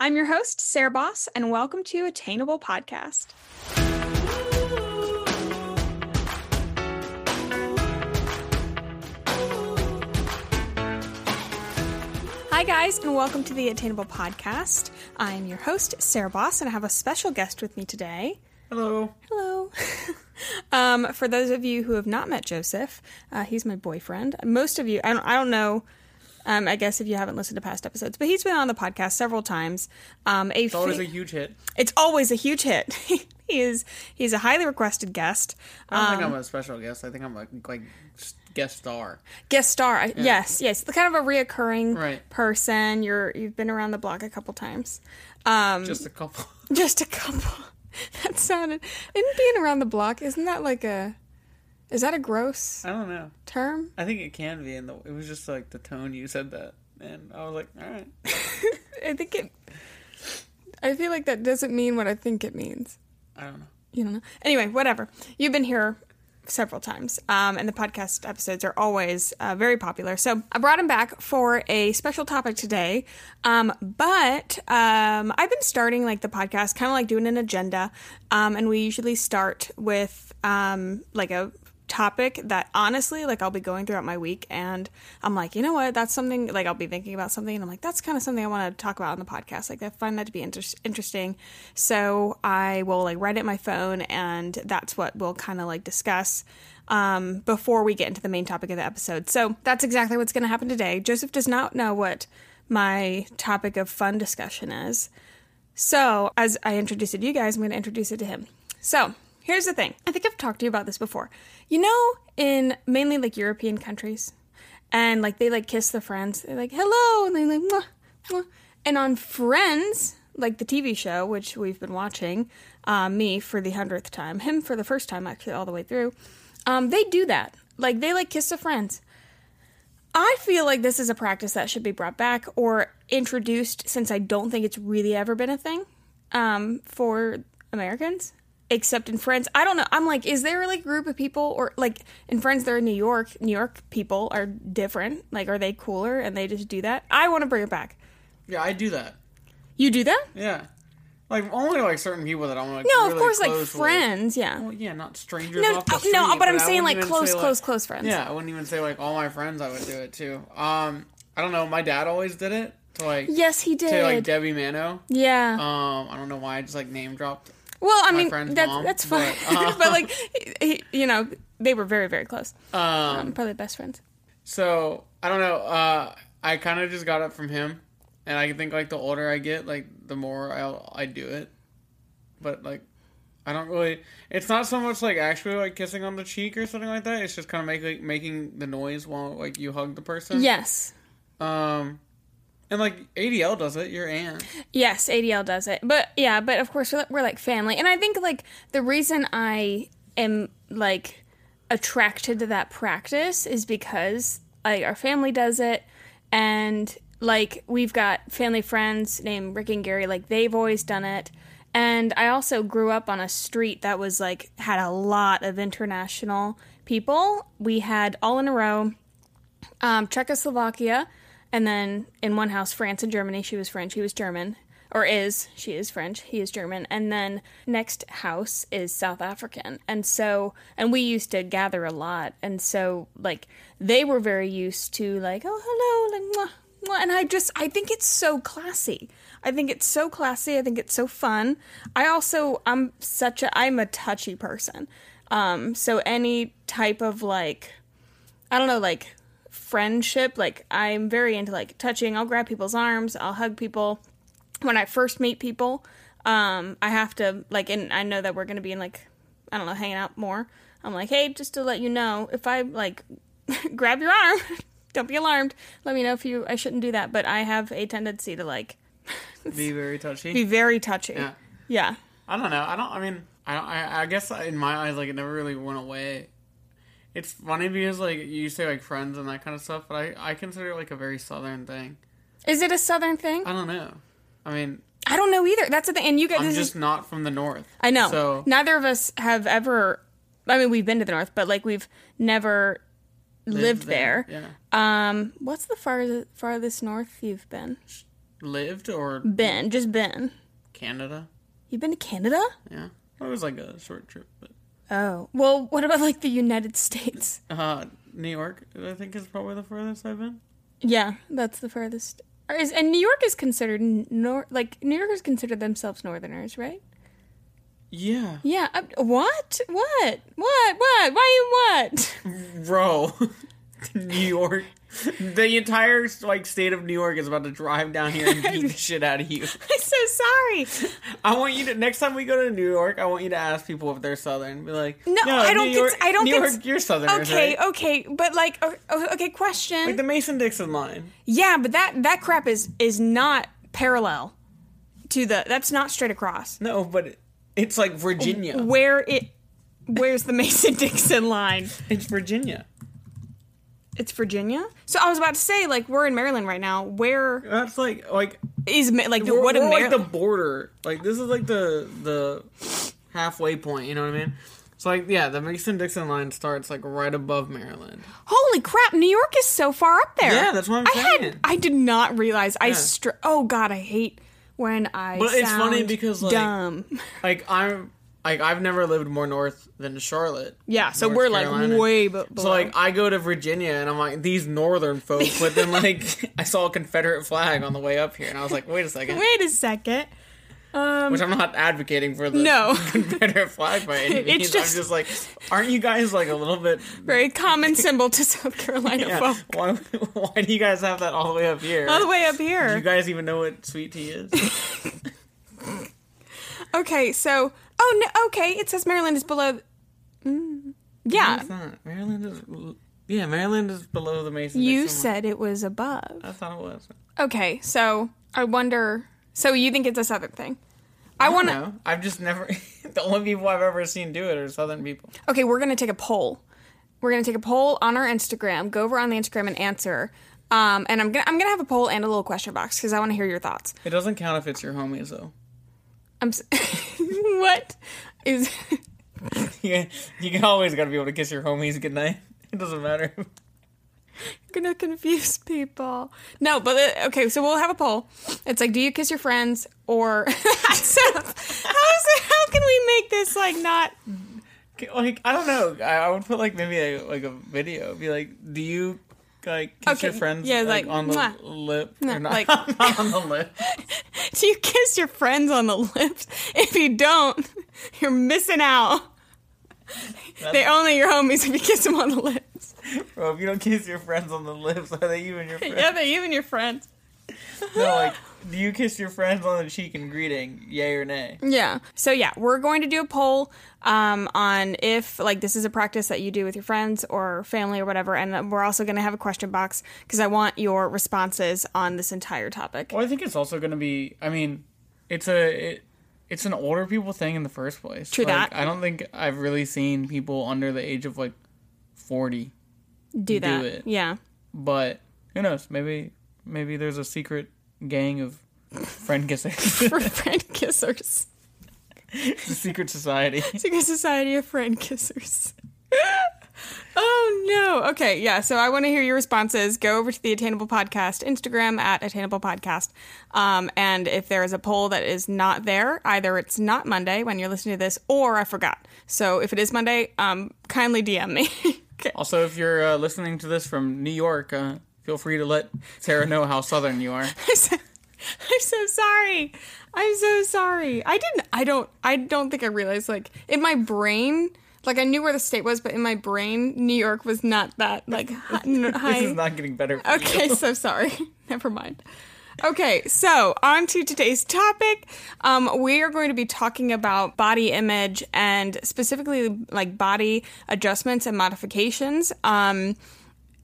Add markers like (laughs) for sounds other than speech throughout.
I'm your host, Sarah Boss, and welcome to Attainable Podcast. Hi, guys, and welcome to the Attainable Podcast. I'm your host, Sarah Boss, and I have a special guest with me today. Hello. Hello. (laughs) um, for those of you who have not met Joseph, uh, he's my boyfriend. Most of you, I don't, I don't know. Um, I guess if you haven't listened to past episodes, but he's been on the podcast several times. Um, a It's always a huge hit. it's always a huge hit. (laughs) he is he's a highly requested guest. I don't think Um, I'm a special guest. I think I'm a like guest star. guest star. I- Yes, yes, the kind of a reoccurring Right. person. You're you've been around the block a couple times. Um, Just a couple. (laughs) just a couple. (laughs) that sounded. Isn't being around the block? Isn't that like a? Is that a gross I don't know. term? I think it can be, and the it was just like the tone you said that, and I was like, all right. (laughs) I think it. I feel like that doesn't mean what I think it means. I don't know. you don't know. Anyway, whatever. You've been here several times, um, and the podcast episodes are always uh, very popular. So I brought him back for a special topic today. Um, but um, I've been starting like the podcast, kind of like doing an agenda, um, and we usually start with um, like a topic that honestly like I'll be going throughout my week and I'm like you know what? That's something like I'll be thinking about something and I'm like that's kind of something I want to talk about on the podcast. Like I find that to be inter- interesting. So I will like write it my phone and that's what we'll kind of like discuss um, before we get into the main topic of the episode. So that's exactly what's going to happen today. Joseph does not know what my topic of fun discussion is. So, as I introduced it to you guys, I'm going to introduce it to him. So, here's the thing. I think I've talked to you about this before. You know, in mainly like European countries, and like they like kiss their friends. They're like, hello, and they like, mwah, mwah. And on Friends, like the TV show, which we've been watching, uh, me for the hundredth time, him for the first time actually, all the way through, um, they do that. Like they like kiss their friends. I feel like this is a practice that should be brought back or introduced since I don't think it's really ever been a thing um, for Americans, except in Friends. I don't know. I'm like, is there like a group of people or like in Friends they're in New York? New York people are different. Like, are they cooler and they just do that? I want to bring it back. Yeah, I do that. You do that? Yeah, like only like certain people that I'm like. No, really of course, like close with. friends. Yeah. Well, yeah, not strangers. No, uh, street, no, but I'm saying like close, say, like- close, close friends. Yeah, I wouldn't even say like all my friends. I would do it too. Um, I don't know. My dad always did it to like Yes, he did. to like. Debbie Mano. yeah. Um, I don't know why I just like name dropped. Well, I mean, that's mom, that's fine. but, uh, (laughs) but like, he, you know, they were very, very close. Um, Um, probably best friends. So I don't know. Uh, I kind of just got it from him, and I think like the older I get, like the more I I do it. But like, I don't really. It's not so much like actually like kissing on the cheek or something like that. It's just kind of making making the noise while like you hug the person. Yes. Um, and like ADL does it. Your aunt. Yes, ADL does it. But yeah, but of course we're, like family. And I think like the reason I am like attracted to that practice is because like our family does it and like we've got family friends named Rick and Gary like they've always done it. And I also grew up on a street that was like had a lot of international people. We had all in a row um, Czechoslovakia, and then in one house, France and Germany. She was French, he was German, or is. She is French, he is German. And then next house is South African. And so, and we used to gather a lot. And so, like, they were very used to, like, oh, hello, like, mwah. And I just, I think it's so classy. I think it's so classy. I think it's so fun. I also, I'm such a, I'm a touchy person. Um, so any type of like, I don't know, like friendship. Like I'm very into like touching. I'll grab people's arms. I'll hug people. When I first meet people, um, I have to like, and I know that we're gonna be in like, I don't know, hanging out more. I'm like, hey, just to let you know, if I like (laughs) grab your arm, (laughs) don't be alarmed. Let me know if you I shouldn't do that. But I have a tendency to like (laughs) Be very touchy. be very touchy. Yeah. Yeah. I don't know. I don't. I mean, I. I, I guess in my eyes, like it never really went away. It's funny because like you say like friends and that kind of stuff, but I I consider it like a very southern thing. Is it a southern thing? I don't know. I mean, I don't know either. That's the thing. And you guys, I'm just is, not from the north. I know. So Neither of us have ever. I mean, we've been to the north, but like we've never lived, there. Yeah. Um, what's the farthest farthest north you've been? lived or Been, just been. Canada. You've been to Canada? Yeah, it was like a short trip, but Oh. Well, what about like the United States? uh, New York, I think is probably the furthest I've been. Yeah, that's the furthest. Is, and New York is considered nor like New Yorkers consider themselves northerners, right? Yeah, Yeah. uh, what? What? What? What? Why what? bro, (laughs) (laughs) New York. The entire like state of New York is about to drive down here and beat the (laughs) shit out of you. (laughs) I'm so sorry. I want you to next time we go to New York, I want you to ask people if they're Southern. Be like, No, I don't New cons- York, I don't New cons- York, you're Southerners, Okay, right? okay, but like, okay, question. Like the Mason Dixon line. yeah, but that that crap is is not parallel to the. That's not straight across. No, but it, it's like Virginia. Where it? Where's the Mason Dixon line? It's Virginia. It's Virginia. So I was about to say, like, we're in Maryland right now. Where That's like like is Ma- like we're, what a we're like Maryland? the border. Like this is like the the halfway point. You know what I mean? It's like yeah, the Mason Dixon line starts like right above Maryland. Holy crap! New York is so far up there. Yeah, that's what I'm I saying. had. I did not realize. I str- Oh God, I hate when I. But it's funny because, like- dumb. (laughs) Like I'm like I've never lived more north than Charlotte. Yeah, so North we're Carolina. like way be- below. So like I go to Virginia and I'm like these northern folk, but then like (laughs) I saw a Confederate flag on the way up here and I was like, wait a second. Wait a second. Um, Which I'm not advocating for the No. (laughs) Confederate flag by any (laughs) It's means. just- I'm just like, aren't you guys like a little bit? very common symbol to South Carolina Yeah, folk. why, why do you guys have that all the way up here? All the way up here. do you guys even know what sweet tea is? Okay, so oh no, okay, it says Maryland is below. Mm, yeah, not. Maryland is. Yeah, Maryland is below the Mason. you said it was above. I thought it was. Okay, so I wonder. So you think it's a southern thing? I want to. No, I've just never. (laughs) the only people I've ever seen do it are Southern people. Okay, we're gonna take a poll. We're gonna take a poll on our Instagram. Go over on the Instagram and answer. Um, and I'm gonna I'm gonna have a poll and a little question box because I want to hear your thoughts. It doesn't count if it's your homies though. I'm s- (laughs) what is (laughs) Yeah, you can always got to be able to kiss your homies goodnight. It doesn't matter. (laughs) gonna confuse people? No, but uh, okay, so we'll have a poll. It's like, do you kiss your friends or so, how is it, how can we make this like not like I don't know. I, I would put like maybe a like a video. Be like, do you like kiss Okay, your friends? yeah, like, like, on the mwah. lip No, or not, like- not (laughs) on the lip. (laughs) do you kiss your friends on the lips? If you don't, (laughs) you're missing out. They only your homies if you kiss them on the lips. Bro, if you don't kiss your friends on the lips, are they even your friends? Yeah, they're even your friends. (laughs) No, like, do you kiss your friends on the cheek in greeting? Yay or nay? Yeah. So yeah, we're going to do a poll um, on if like this is a practice that you do with your friends or family or whatever, and we're also going to have a question box because I want your responses on this entire topic. Well, I think it's also going to be. I mean, it's a it, it's an older people thing in the first place. True Like, that. I don't think I've really seen people under the age of like forty. Do that. it. Yeah. But who knows? Maybe maybe there's a secret gang of friend kissers, (laughs) For friend kissers. It's a secret society. (laughs) Secret Society of Friend Kissers. (laughs) oh no. Okay, yeah. So I want to hear your responses. Go over to the Attainable Podcast Instagram at Attainable Podcast. Um, and if there is a poll that is not there, either it's not Monday when you're listening to this, or I forgot. So if it is Monday, um, kindly DM me. okay. Also, if you're uh, listening to this from New York, uh, feel free to let Sarah know how southern you are. (laughs) I'm so, I'm so sorry. I'm so sorry. I didn't. I don't. I don't think I realized. Like in my brain, like I knew where the state was, but in my brain, New York was not that like (laughs) hi- high. This is not getting better. For okay, you. so sorry. (laughs) Never mind. Okay, so on to today's topic. Um, we are going to be talking about body image and specifically like body adjustments and modifications. Um,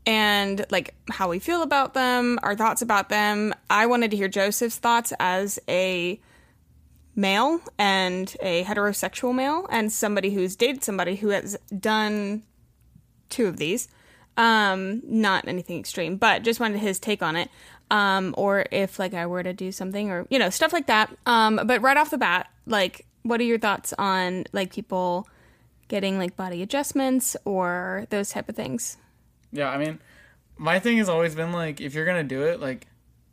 and like how we feel about them, our thoughts about them. I wanted to hear Joseph's thoughts as a male and a heterosexual male and somebody who's dated somebody who has done two of these. Um, not anything extreme, but just wanted his take on it. Um, or if like I were to do something or you know, stuff like that. Um, but right off the bat, like what are your thoughts on like people getting like body adjustments or those type of things? Yeah, I mean, my thing has always been like, if you're gonna do it, like,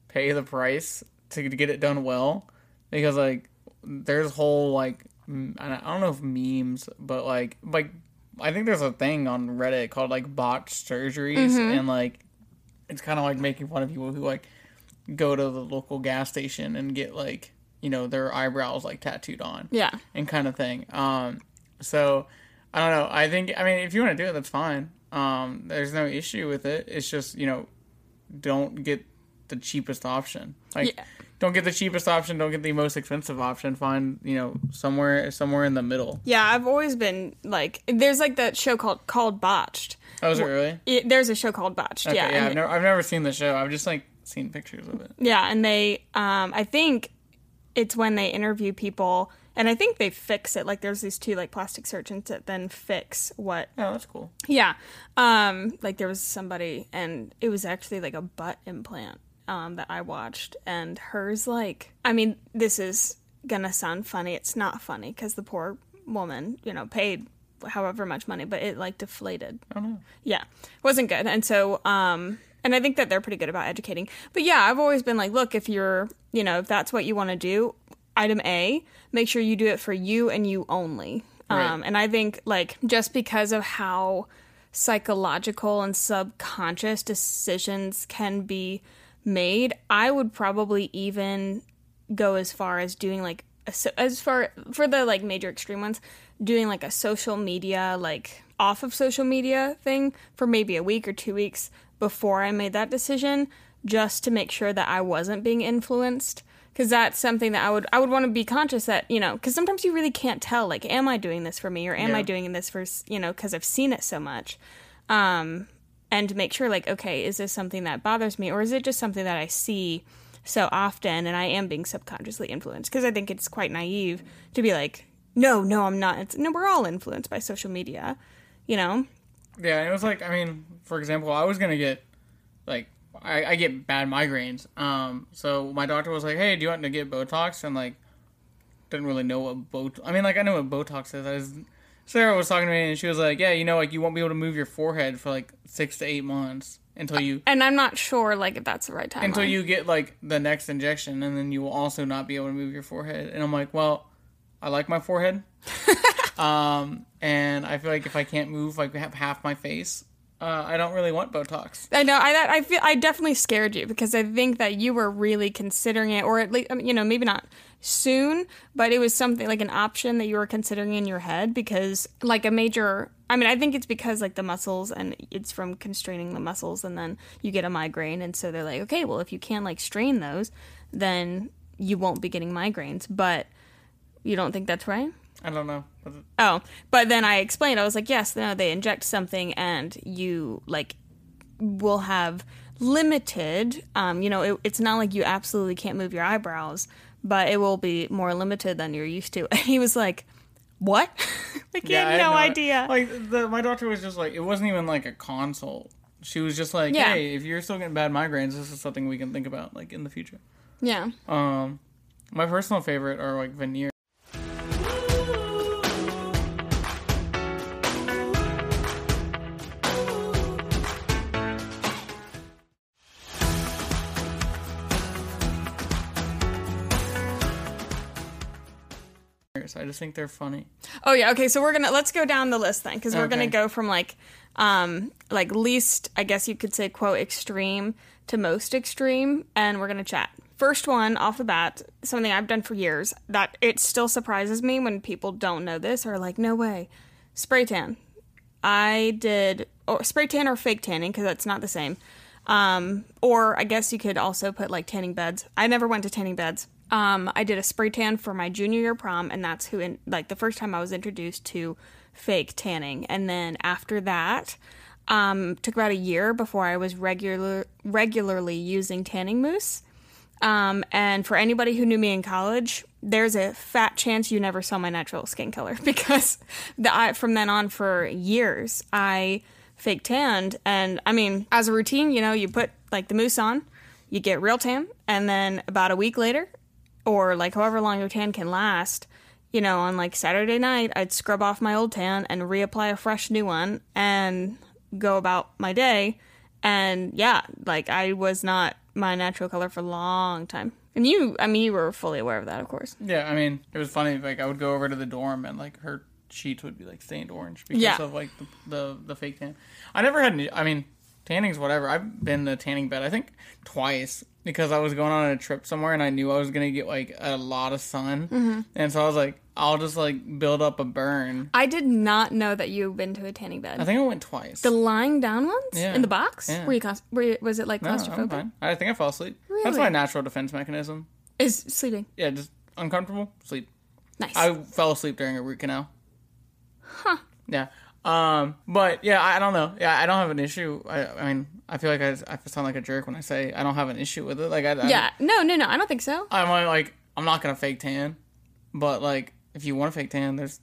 pay the price to, get it done well because like there's whole like I don't know if memes, but like like I think there's a thing on Reddit called like botched surgeries and like it's kind of like making fun of people who like go to the local gas station and get like you know their eyebrows like tattooed on Yeah. and kind of thing. Um, so I don't know. I think I mean if you want to do it, that's fine. Um, there's no issue with it. It's just you know, don't get the cheapest option. Like, Yeah. don't get the cheapest option. Don't get the most expensive option. Find you know somewhere somewhere in the middle. Yeah, I've always been like, there's like that show called called Botched. Oh, is it really? It, there's a show called Botched. Okay, yeah, yeah. I've never I've never seen the show. I've just like seen pictures of it. Yeah, and they, um, I think it's when they interview people, and I think they fix it. Like, there's these two like plastic surgeons that then fix what. Oh, that's cool. Yeah, um, like there was somebody, and it was actually like a butt implant um, that I watched, and hers like, I mean, this is gonna sound funny. It's not funny because the poor woman, you know, paid however much money, but it like deflated. Don't know. Yeah, wasn't good. And so, um, and I think that they're pretty good about educating. But yeah, I've always been like, look, if you're, you know, if that's what you want to do, item A, make sure you do it for you and you only. Um, and I think like just because of how psychological and subconscious decisions can be made, I would probably even go as far as doing like so- as far for the like major extreme ones doing like a social media like off of social media thing for maybe a week or two weeks before i made that decision just to make sure that i wasn't being influenced because that's something that i would i would want to be conscious that you know because sometimes you really can't tell like am i doing this for me or am i doing this for you know because i've seen it so much. Um and make sure like okay is this something that bothers me or is it just something that i see so often and i am being subconsciously influenced? Because i think it's quite naive to be like no no i'm not it's, no we're all influenced by social media you know? Yeah, it was like I mean, for example, I was gonna get like I, I get bad migraines. Um, so my doctor was like, "Hey, do you want to get Botox?" And like, didn't really know what Bot. I mean, like I know what Botox is. I was, Sarah was talking to me and she was like, "Yeah, you know, like you won't be able to move your forehead for like six to eight months until you and i'm not sure like if that's the right time until you get like the next injection, and then you will also not be able to move your forehead." And I'm like, "Well, I like my forehead." (laughs) um, and I feel like if I can't move like have half my face, uh, I don't really want Botox. I know. I I feel I definitely scared you because I think that you were really considering it, or at least you know maybe not soon, but it was something like an option that you were considering in your head because like a major. I mean, I think it's because like the muscles and it's from constraining the muscles, and then you get a migraine, and so they're like, okay, well if you can like strain those, then you won't be getting migraines. But you don't think that's right? I don't know. Oh, but then I explained. I was like, yes, no, they inject something, and you like will have limited. Um, you know, it, it's not like you absolutely can't move your eyebrows, but it will be more limited than you're used to. (laughs) And he was like, "What?" (laughs) like he I had had no idea. Like the, my doctor was just like, it wasn't even like a consult. She was just like, Yeah. hey, if you're still getting bad migraines, this is something we can think about like in the future. yeah. Um, my personal favorite are like veneer. I just think they're funny. Oh yeah. Okay. So we're gonna let's go down the list then, because we're gonna go from like, um, like least I guess you could say quote extreme to most extreme, and we're gonna chat. First one off the bat, something I've done for years that it still surprises me when people don't know this or like, no way, spray tan. I did or spray tan or fake tanning because that's not the same. Um, or I guess you could also put like tanning beds. I never went to tanning beds. Um, I did a spray tan for my junior year prom, and that's who, in, like, the first time I was introduced to fake tanning. And then after that, um, took about a year before I was regular regularly using tanning mousse. Um, and for anybody who knew me in college, there's a fat chance you never saw my natural skin color (laughs) because the, I, from then on for years I fake tanned. And I mean, as a routine, you know, you put like the mousse on, you get real tan, and then about a week later, or like however long your tan can last, you know, on like Saturday night, I'd scrub off my old tan and reapply a fresh new one and go about my day. And yeah, like I was not my natural color for a long time. And you, I mean, you were fully aware of that, of course. Yeah, I mean, it was funny. Like I would go over to the dorm and like her sheets would be like stained orange because Yeah. of like the, the the fake tan. I never had. any- I mean, tanning's whatever. I've been to tanning bed. I think twice because I was going on a trip somewhere and I knew I was gonna get like a lot of sun, Mm-hmm. and so I was like, I'll just like build up a burn. I did not know that you've been to a tanning bed. I think I went twice. the lying down ones Yeah. in the box. Yeah. Were you, were you? Was it like no, claustrophobic? fine. I think I fell asleep. Really? That's my natural defense mechanism. Is sleeping Yeah, just uncomfortable, sleep. nice? I fell asleep during a root canal. huh. Yeah. Um, but yeah, I, I don't know. Yeah, I don't have an issue. I, I mean, I feel like I, I sound like a jerk when I say I don't have an issue with it. Like, I, I Yeah. No, no, no. I don't think so. I'm like, I'm not gonna fake tan, but like, if you want to fake tan, there's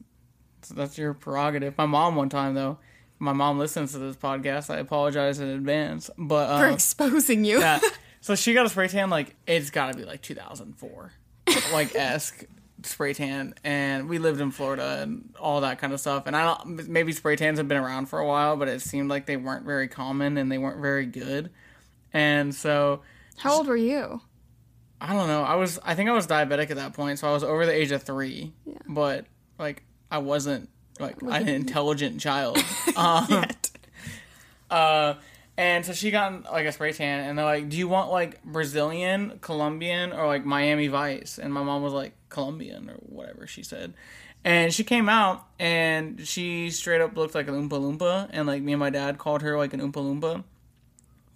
that's your prerogative. My mom one time though, my mom listens to this podcast. I apologize in advance, but For um, exposing you. yeah. (laughs) So she got a spray tan like it's got to be like 2004, like esque spray tan, and we lived in Florida and all that kind of stuff. And I don't maybe spray tans have been around for a while, but it seemed like they weren't very common and they weren't very good. And so How old were you? I don't know. I was I think I was diabetic at that point, so I was over the age of three. Yeah. But like I wasn't like an intelligent child. (laughs) Um, uh, and so she got like a spray tan, and they're like, "Do you want like Brazilian, Colombian, or like Miami Vice?" And my mom was like, "Colombian" or whatever she said. And she came out, and she straight up looked like an Oompa Loompa, and like me and my dad called her like an Oompa Loompa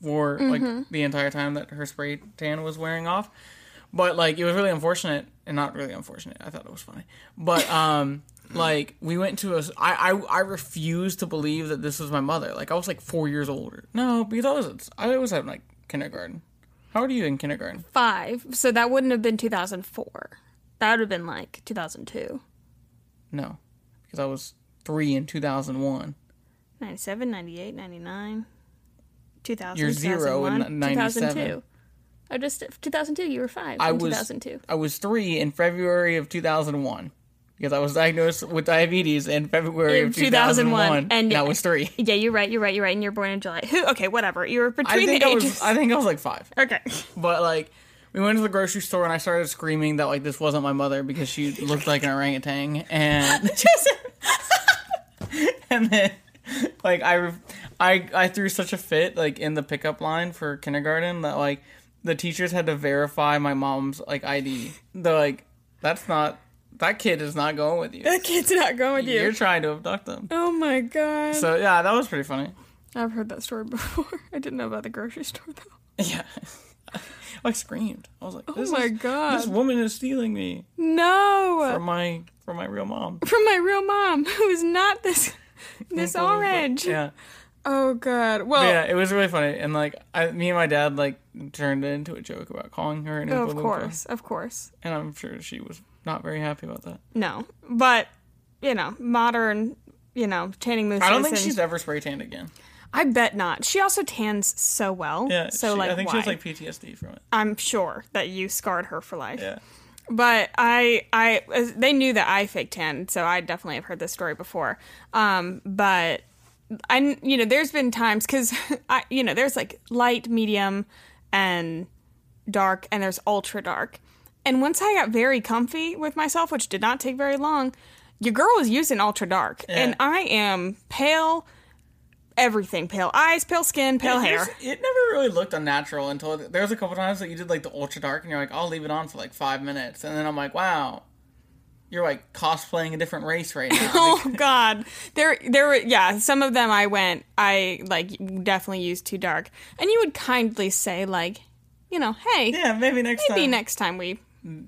for like the entire time that her spray tan was wearing off. But like it was really unfortunate, and not really unfortunate. I thought it was funny, but um, Mm-hmm. like we went to a. I I I refused to believe that this was my mother. Like I was like four years older. No, because I was I was at like kindergarten. How old are you in kindergarten? Five. So that wouldn't have been 2004. That would have been like 2002. No, because I was three in two thousand one. 97, 98, 99, 2000, You're zero in 97. 2002. I just 2002. You were five. I in was 2002. I was three in February of two thousand one. Because I was diagnosed with diabetes in February In of 2001, 2001, and- I was three. (laughs) Yeah, you're right. You're right. You're right. And you're born in July. Who? Okay, whatever. You were I between think the I ages. was. I think I was like five. okay. But like, we went to the grocery store and I started screaming that like this wasn't my mother because she looked like an orangutan, and (laughs) (laughs) and then like I, I I threw such a fit like in the pickup line for kindergarten that like the teachers had to verify my mom's like ID. They're like, that's not that kid is not going with you. That kid's not going with you. You're trying to abduct them. oh my god. So yeah, that was pretty funny. I've heard that story (laughs) before. I didn't know about the grocery store though. (laughs) Yeah. (laughs) I screamed. I was like, Oh my is- god. This woman is stealing me no. from my from my real mom. From my real mom, who is not this this orange. Yeah. Oh god. Well, But yeah, it was really funny, and like I, me and my dad like turned it into a joke about calling her an oh, of course, of course. and I'm sure she was not very happy about that. No, but you know, modern, you know, tanning mooses. I don't think and- she's ever spray tanned again. I bet not. She also tans so well. Yeah, So she- like, I think why? she has like PTSD from it. I'm sure that you scarred her for life. Yeah, But I, I, they knew that I fake tan, so I definitely have heard this story before. Um, but I, you know, there's been times because (laughs) I, you know, there's like light, medium, and dark, and there's ultra dark. And once I got very comfy with myself, which did not take very long, your girl was using ultra dark, and I am pale, everything pale eyes, pale skin, pale It- hair. It never really looked unnatural until there was a couple times that you did like the ultra dark, and you're like, I'll leave it on for like five minutes, and then I'm like, wow, you're like cosplaying a different race right now. (laughs) Oh God, there, there were yeah. Some of them I went, I like definitely used too dark, and you would kindly say like, you know, hey, yeah, maybe next time maybe time. next time we,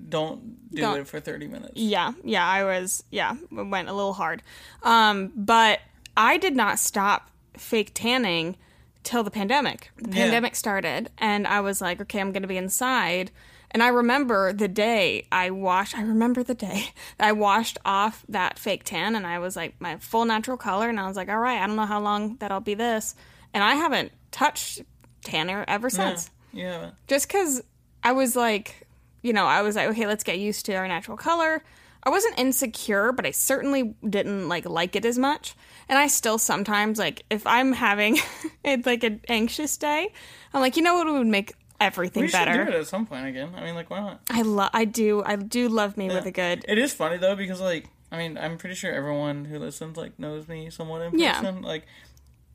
don't do Don't- it for 30 minutes. yeah, yeah. I was yeah, went a little hard, um, but I did not stop fake tanning till the pandemic. The Yeah. pandemic started, and I was like, okay, I'm gonna be inside. And I remember the day I washed, I remember the day (laughs) I washed off that fake tan and I was like my full natural color. And I was like, all right, I don't know how long that I'll be this. And I haven't touched tanner ever since. Yeah. Just because I was like, you know, I was like, okay, let's get used to our natural color. I wasn't insecure, but I certainly didn't like like it as much. And I still sometimes like if I'm having (laughs) it's like an anxious day, I'm like, you know what would make everything We should better. do it at some point again. I mean, like, why not? I love. I do. I do love me with a good. It is funny though because like I mean I'm pretty sure everyone who listens like knows me somewhat in Yeah. Like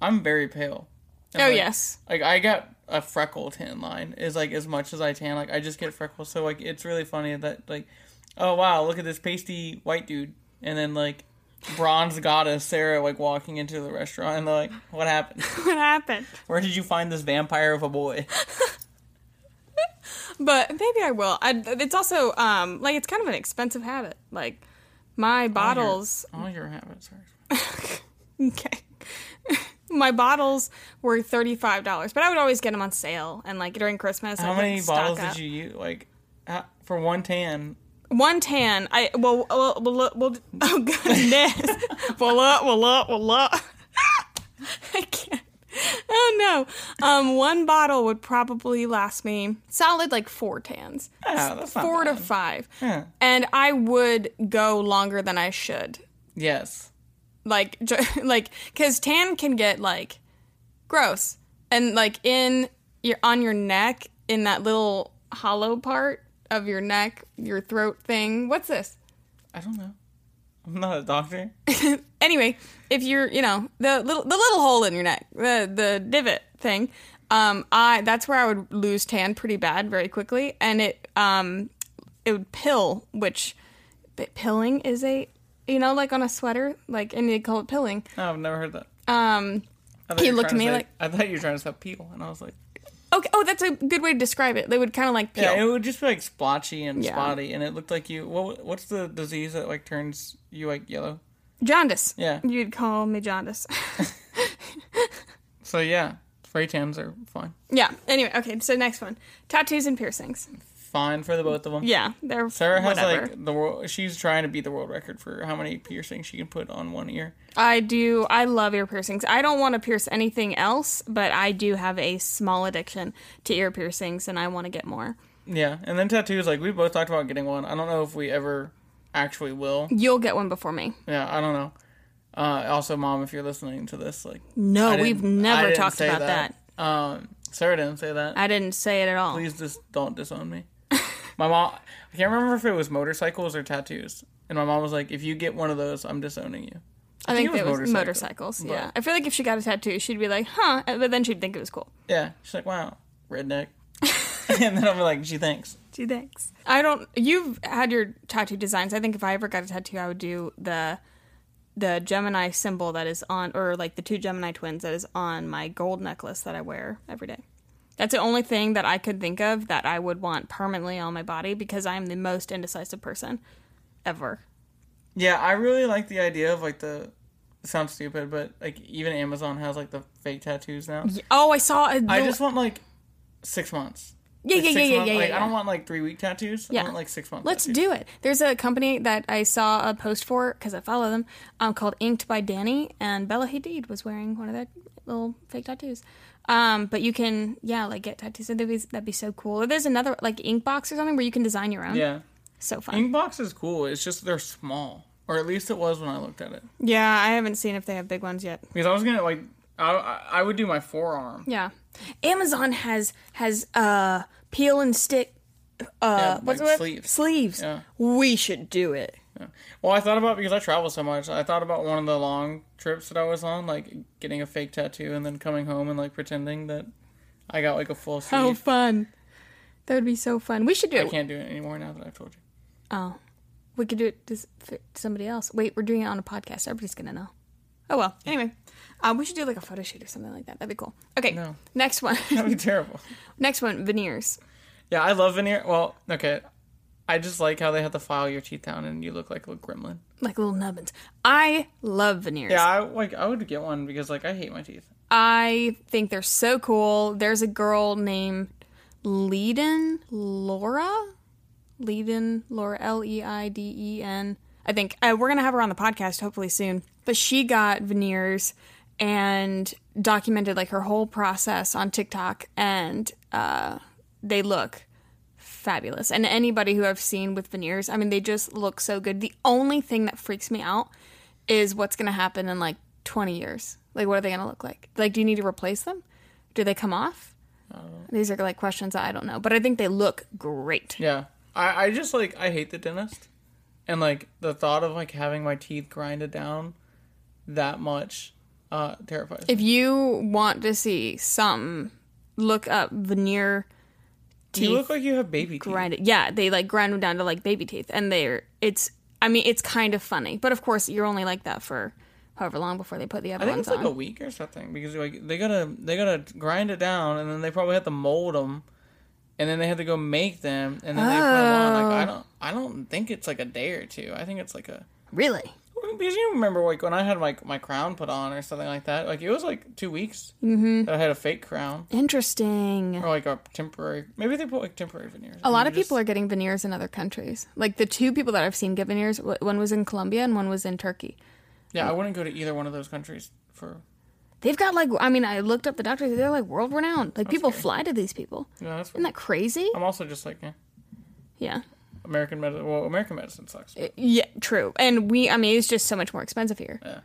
I'm very pale. And, Oh like, yes. Like I got a freckle tan line is like as much as I tan. Like I just get freckles. So like it's really funny that like oh wow look at this pasty white dude and then like bronze goddess Sarah like walking into the restaurant and they're like what happened? (laughs) what happened? Where did you find this vampire of a boy? (laughs) But maybe I will. I, it's also um like it's kind of an expensive habit. Like my bottles. All your habits are. (laughs) Okay. My bottles were thirty five dollars, but I would always get them on sale and like during Christmas. How I'd, many like, bottles did you use? Like how- for one tan, One tan. I well well well, well (laughs) oh goodness. (laughs) well up well up well up. Uh. (laughs) I can't. Oh no. Um, one bottle would probably last me solid like four tans, oh, not four to five, Yeah. and I would go longer than I should. Yes. Like, (laughs) like, because tan can get like gross, and like in your on your neck, in that little hollow part of your neck, your throat thing. What's this? I don't know. I'm not a doctor. (laughs) anyway, if you're, you know, the little the little hole in your neck, the the divot thing, um, I that's where I would lose tan pretty bad very quickly, and it um, it would pill, which but pilling is a, you know, like on a sweater, like and they call it pilling. No, I've never heard that. Um, He looked at me say- like- I thought you were trying to say peel, and I was like, okay, oh, that's a good way to describe it. They would kind of like peel. yeah, it would just be like splotchy and Yeah. spotty, and it looked like you. What what's the disease that like turns you like yellow? jaundice. Yeah. you'd call me jaundice. (laughs) So yeah, spray tans are fine. yeah. Anyway, okay. So next one, tattoos and piercings. Fine for the both of them. Yeah, they're Sarah has whatever. like the world. She's trying to beat the world record for how many piercings she can put on one ear. I do. I love ear piercings. I don't want to pierce anything else, but I do have a small addiction to ear piercings, and I want to get more. Yeah, and then tattoos. Like we both talked about getting one. I don't know if we ever actually will. You'll get one before me. Yeah, I don't know. Uh, also, mom, if you're listening to this, like No, we've never talked about that. Um, Sarah didn't say that. I didn't say it at all. Please just don't disown me. My mom, I can't remember if it was motorcycles or tattoos, and my mom was like, "If you get one of those, I'm disowning you." I think it it was was motorcycle, motorcycles. Yeah, I feel like if she got a tattoo, she'd be like, "Huh," uh, but then she'd think it was cool. Yeah, she's like, "Wow, redneck," (laughs) and then I'm like, "She thinks." Gee, thanks. I don't. You've had your tattoo designs. I think if I ever got a tattoo, I would do the the Gemini symbol that is on, or like the two Gemini twins that is on my gold necklace that I wear every day. That's the only thing that I could think of that I would want permanently on my body because I'm the most indecisive person ever. Yeah, I really like the idea of like the. Sounds stupid, but like even Amazon has like the fake tattoos now. Oh, I saw. A, I just want like six months. yeah, Like, yeah, yeah, yeah, months- yeah, Like yeah. I don't want like three week tattoos. Yeah. I want like six months. Let's tattoos. do it. There's a company that I saw a post for because I follow them, um, called Inked by Dani, and Bella Hadid was wearing one of their little fake tattoos. Um, but you can, yeah, like get tattoos. That'd be, that'd be so cool. Or there's another like Inkbox or something where you can design your own. Yeah, so fun. Inkbox is cool. It's just they're small, or at least it was when I looked at it. yeah, I haven't seen if they have big ones yet. Because I was gonna like, I I- I would do my forearm. Yeah, Amazon has has uh peel and stick. Uh, Yeah, what's like it? sleeves. Sleeves. Yeah. We should do it. Well, I thought about because I travel so much. I thought about one of the long trips that I was on, like getting a fake tattoo and then coming home and like pretending that I got like a full sleeve. How fun! That would be so fun. We should do I it. I can't do it anymore now that I've told you. Oh, we could do it to, somebody else. Wait, we're doing it on a podcast. Everybody's gonna know. Oh well. Anyway, uh, we should do like a photo shoot or something like that. That'd be cool. Okay, No. next one. (laughs) That'd be terrible. (laughs) next one, veneers. Yeah, I love veneer. Well, okay. I just like how they have to file your teeth down and you look like a little gremlin. Like a little nubbins. I love veneers. Yeah, I like I would get one because like I hate my teeth. I think they're so cool. There's a girl named Leiden Laura. Leiden Laura L E I D E N. I think uh, we're gonna have her on the podcast hopefully soon. But she got veneers and documented like her whole process on TikTok, and uh, they look fabulous. And anybody who I've seen with veneers, I mean, they just look so good. The only thing that freaks me out is what's going to happen in like 20 years. Like, what are they going to look like? Like, do you need to replace them? Do they come off? These are like questions that I don't know, but I think they look great. Yeah. I, I just like I hate the dentist. And like the thought of like having my teeth grinded down that much uh terrifies me. If you want to see some, look up veneer teeth You look like you have baby teeth. grinded. Yeah, they like grind them down to like baby teeth, and they're it's. I mean, it's kind of funny, but of course, you're only like that for however long before they put the other I think ones it's like on. a week or something because like they gotta they gotta grind it down and then they probably have to mold them, and then they have to go make them and then they put them on. Like I oh. don't I don't think it's like a day or two. I think it's like a really? Because you remember like when I had like my crown put on or something like that. Like it was like two weeks mm-hmm. that I had a fake crown Interesting. or like a temporary. Maybe they put like temporary veneers. A lot of people are getting veneers in other countries. Like the two people that I've seen get veneers, one was in Colombia and one was in Turkey. Yeah, I wouldn't go to either one of those countries for. They've got like, I mean, I looked up the doctors; they're like world renowned. Like people fly to these people. No, that's Isn't that crazy? I'm also just like yeah, Yeah. American medicine. Well, American medicine sucks. Uh, yeah, true. And we, I mean, it's just so much more expensive here. Yeah.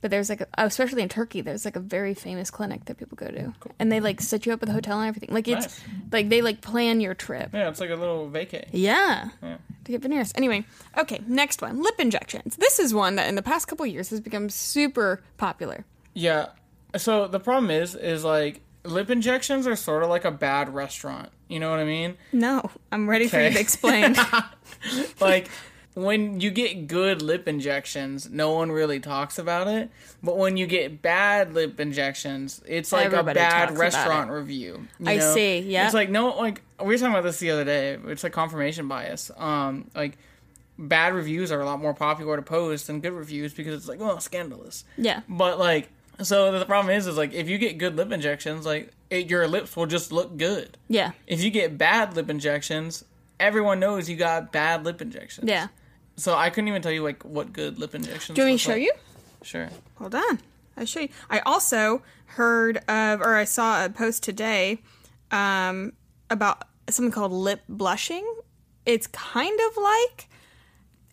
But there's like, a, especially in Turkey, there's like a very famous clinic that people go to, and they like set you up with a hotel and everything. Like it's Nice. like they like plan your trip. Yeah, it's like a little vacay. Yeah. Yeah. To get veneers. Anyway, okay, next one lip injections. This is one that in the past couple years has become super popular. Yeah. So the problem is, is like lip injections are sort of like a bad restaurant. You know what I mean? No, I'm ready for you to explain. (laughs) Like when you get good lip injections, no one really talks about it. But when you get bad lip injections, it's like Everybody a bad restaurant review. you I know? see, yeah. It's like no, like we were talking about this the other day. It's like confirmation bias. Um, like bad reviews are a lot more popular to post than good reviews because it's like, oh, scandalous. yeah. But like, so the problem is, is like if you get good lip injections, like it, your lips will just look good. Yeah. If you get bad lip injections, everyone knows you got bad lip injections. Yeah. So I couldn't even tell you like what good lip injections. Do you want me to show like. you? Sure. Hold on. I'll show you. I also heard of, or I saw a post today um, about something called lip blushing. It's kind of like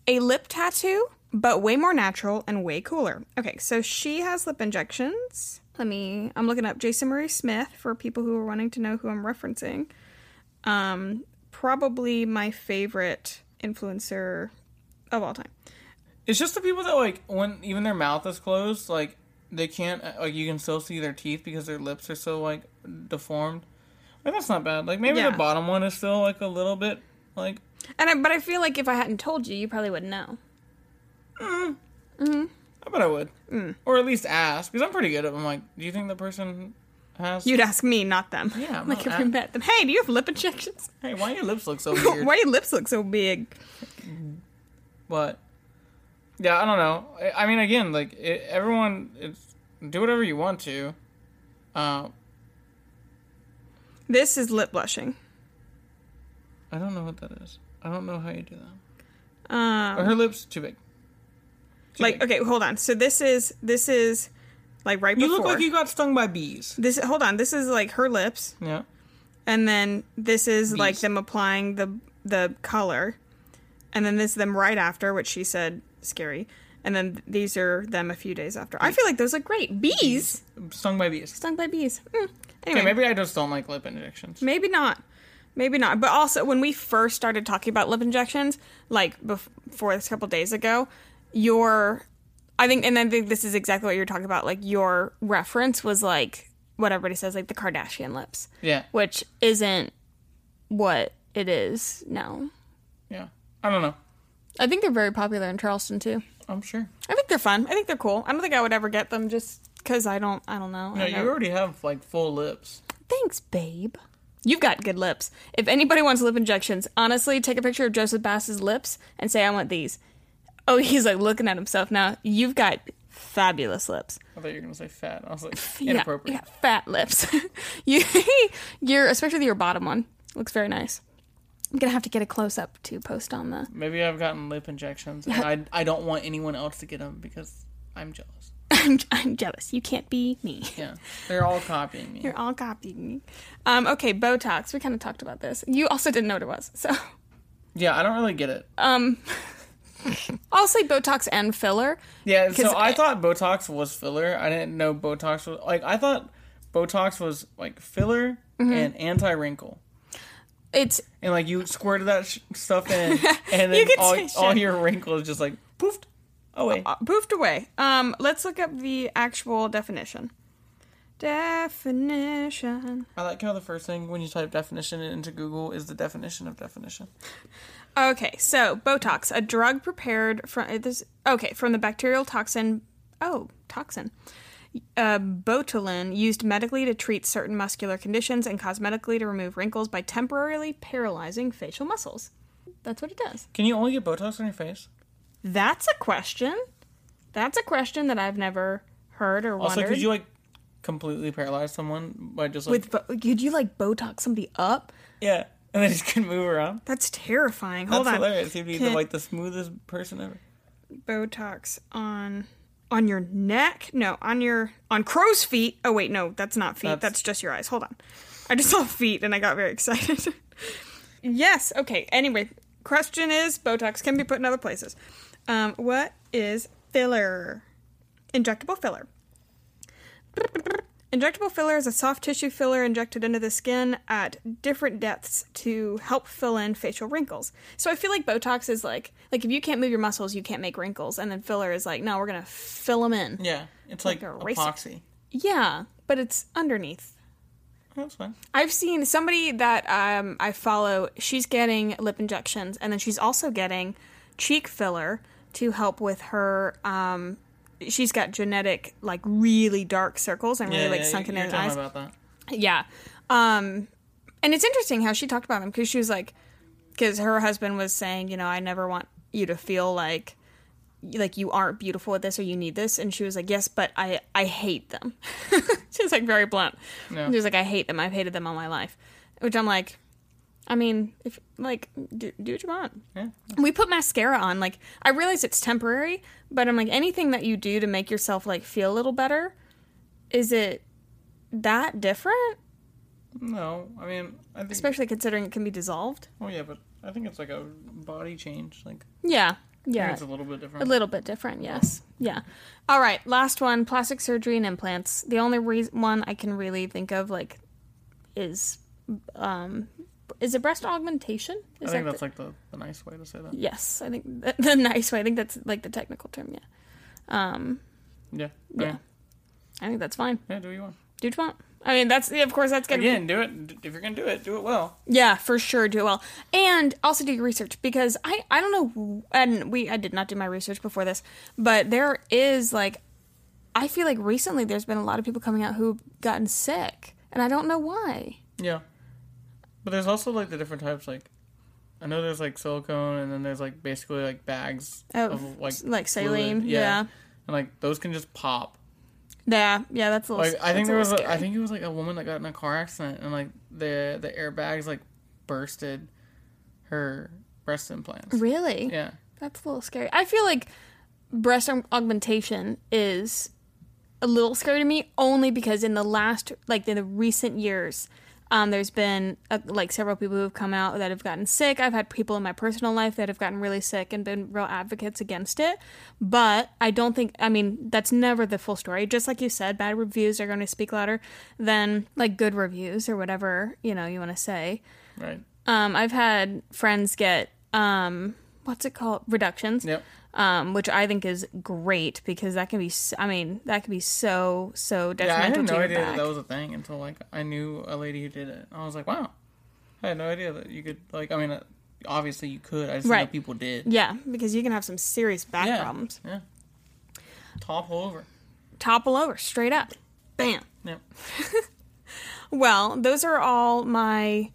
a lip tattoo, but way more natural and way cooler. Okay, so she has lip injections. Let me, I'm looking up Jason Marie Smith for people who are wanting to know who I'm referencing. Um, probably my favorite influencer of all time. It's just the people that like when even their mouth is closed, like they can't like you can still see their teeth because their lips are so like deformed. Like that's not bad. Like maybe Yeah. the bottom one is still like a little bit like And I, but I feel like if I hadn't told you, you probably wouldn't know. I bet I would, Mm. or at least ask because I'm pretty good at. I'm like, do you think the person has? You'd ask me, not them. Yeah, I'm (laughs) like if a- met them. Hey, do you have lip injections? hey, why are your lips look so (laughs) weird? Why do your lips look so big? But yeah, I don't know. I, I mean, again, like it, everyone, it's do whatever you want to. Uh, This is lip blushing. I don't know what that is. I don't know how you do that. Um, Are her lips too big? Like okay, hold on. So this is this is like right before you before. look like you got stung by bees. This hold on. This is like her lips, Yeah. and then this is like Bees. them applying the the color, and then this is them right after, which she said scary, and then these are them a few days after. I feel like those look great. Bees Stung by bees. stung by bees. Mm. Anyway, Okay, maybe I just don't like lip injections. Maybe not. Maybe not. But also, when we first started talking about lip injections, like bef- before this couple days ago, your, I think, and I think this is exactly what you're talking about. Like your reference was like what everybody says, like the Kardashian lips, Yeah. which isn't what it is now. Yeah. I don't know. I think they're very popular in Charleston too. I'm sure. I think they're fun. I think they're cool. I don't think I would ever get them just because I don't. I don't know. No, I you already have like full lips. Thanks, babe. You've got good lips. If anybody wants lip injections, honestly, take a picture of Joseph Bass's lips and say, I want these. Oh, he's like looking at himself now. You've got fabulous lips. I thought you were gonna say fat. I was like (laughs) Yeah, inappropriate. Yeah, got fat lips. (laughs) you, you're, especially your bottom one, looks very nice. I'm going to have to get a close up to post on the. Maybe I've gotten lip injections, and I I don't want anyone else to get them because I'm jealous. (laughs) I'm, I'm jealous. You can't be me. Yeah, they're all copying me. You're all copying me. Um, okay, Botox. We kind of talked about this. You also didn't know what it was. So Yeah, I don't really get it. um, I'll say Botox and filler. Yeah, so I I- thought Botox was filler. I didn't know Botox was like I thought Botox was like filler Mm-hmm. and anti wrinkle. It's And like you squirted that sh- stuff in, (laughs) and then all, all your wrinkles just like poofed away. uh, poofed away. Um, let's look up the actual definition. Definition. I like how the first thing when you type definition into Google is the definition of definition. Okay, so Botox, a drug prepared from uh, this. Okay, from the bacterial toxin. Oh, toxin. Uh, botulin used medically to treat certain muscular conditions and cosmetically to remove wrinkles by temporarily paralyzing facial muscles. That's what it does. Can you only get Botox on your face? That's a question. That's a question that I've never heard or Also, wondered. Also, could you like completely paralyze someone by just like With bo- could you like Botox somebody up? yeah, and they just can move around? That's terrifying. Hold That's on. hilarious. You'd be the, like the smoothest person ever. Botox on on your neck? No, on your on crow's feet. Oh wait, no, that's not feet. That's, That's- just your eyes. Hold on. I just saw feet and I got very (laughs) excited. yes. Okay. Anyway, question is Botox can be put in other places. Um, what is filler? Injectable filler. Injectable filler is a soft tissue filler injected into the skin at different depths to help fill in facial wrinkles. So I feel like Botox is like like if you can't move your muscles, you can't make wrinkles, and then filler is like no, we're gonna fill them in. Yeah, it's like, Like epoxy. Yeah, but it's underneath. That's fine. I've seen somebody that um, I follow. She's getting lip injections, and then she's also getting cheek filler to help with her. Um, she's got genetic, like really dark circles and really like yeah, sunken in eyes. about that. Yeah. Um and it's interesting how she talked about them because she was like cuz her husband was saying, you know, I never want you to feel like like you aren't beautiful with this or you need this and she was like, "Yes, but I I hate them." (laughs) she was like very blunt. Yeah. She was like, "I hate them. I've hated them all my life." Which I'm like I mean, if like do, do what you want. Yeah. We put mascara on. Like I realize it's temporary, but I'm like anything that you do to make yourself like feel a little better, is it that different? No, I mean, I think. Especially considering it can be dissolved. oh yeah, but I think it's like a body change. Like, Yeah. Yeah. it's a little bit different. A little bit different, yes. Yeah. All right, last one, plastic surgery and implants. The only reason one I can really think of like is um is it breast augmentation? I think that that's the- like the, the nice way to say that. Yes, I think the, (laughs) the nice way. I think that's like the technical term, yeah. Um Yeah. Yeah. Yeah. I think that's fine. Yeah. Do what you want. Do what you want. I mean, that's yeah, of course that's gonna be Again, do it. If you're gonna do it, do it well. Yeah, for sure, do it well, and also do your research because I I don't know, and we I did not do my research before this, but there is like, I feel like recently there's been a lot of people coming out who've gotten sick, and I don't know why. Yeah. But there's also like the different types. Like, I know there's like silicone, and then there's like basically like bags Oh, of like like saline, yeah. and like those can just pop. Yeah, yeah, that's a little. Like I think there was, a, I think it was like a woman that got in a car accident, and like the the airbags like bursted her breast implants. really, Yeah. that's a little scary. I feel like breast augmentation is a little scary to me only because in the last like in the recent years um, there's been uh, like several people who have come out that have gotten sick. I've had people in my personal life that have gotten really sick and been real advocates against it. But i don't think i mean that's never the full story. Just like you said bad reviews are going to speak louder than like good reviews or whatever you know you want to say. Right. um, i've had friends get um, what's it called? Reductions. Yep. Um, which I think is great because that can be—I mean, that can be so so detrimental. Yeah, I had no idea back. that, that was a thing until like I knew a lady who did it. I was like, wow. I had no idea that you could like. I mean, uh, obviously you could. I just didn't know people did. yeah, because you can have some serious back yeah. problems. Yeah. Topple over. Topple over straight up, bam. Yep. (laughs) Well, those are all my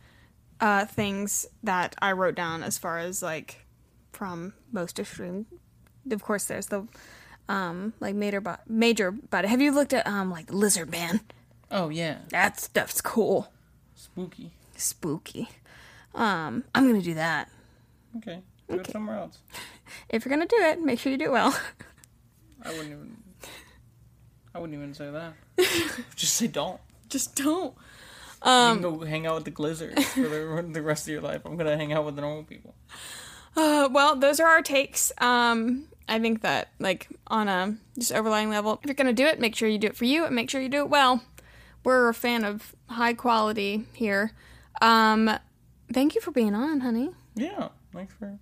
uh, things that I wrote down as far as like from most extreme. Of course, there's the um, like major bo- major body. Have you looked at um like Lizard Man? Oh yeah. That stuff's cool, Spooky. spooky. Um, I'm gonna do that. Okay. Do it somewhere else. If you're gonna do it, make sure you do it well. I wouldn't even. I wouldn't even say that. (laughs) Just say don't. Just don't. Um, you Um, can go hang out with the glizzards for the, the rest of your life. I'm gonna hang out with the normal people. Uh, well, those are our takes. Um, I think that, like, on a just overlying level, if you're going to do it, make sure you do it for you and make sure you do it well. we're a fan of high quality here. Um, thank you for being on, honey. Yeah. Thanks for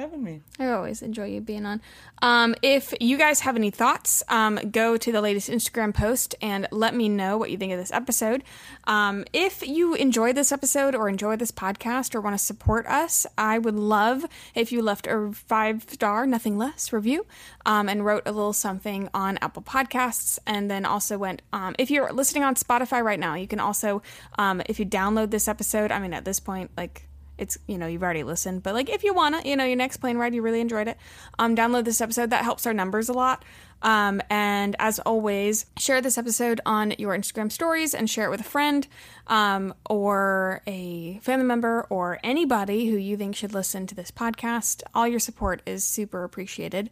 having me. I always enjoy you being on. Um, if you guys have any thoughts, um, go to the latest Instagram post and let me know what you think of this episode. Um, if you enjoy this episode or enjoy this podcast or want to support us, I would love if you left a five star, nothing less review um, and wrote a little something on Apple Podcasts. And then also went, um, if you're listening on Spotify right now, you can also, um, if you download this episode, I mean, at this point, like, it's you know you've already listened but like if you want to you know your next plane ride you really enjoyed it um download this episode. That helps our numbers a lot. Um and as always share this episode on your instagram stories and share it with a friend um or a family member or anybody who you think should listen to this podcast. All your support is super appreciated.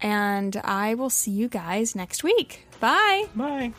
And i will see you guys next week. Bye. Bye.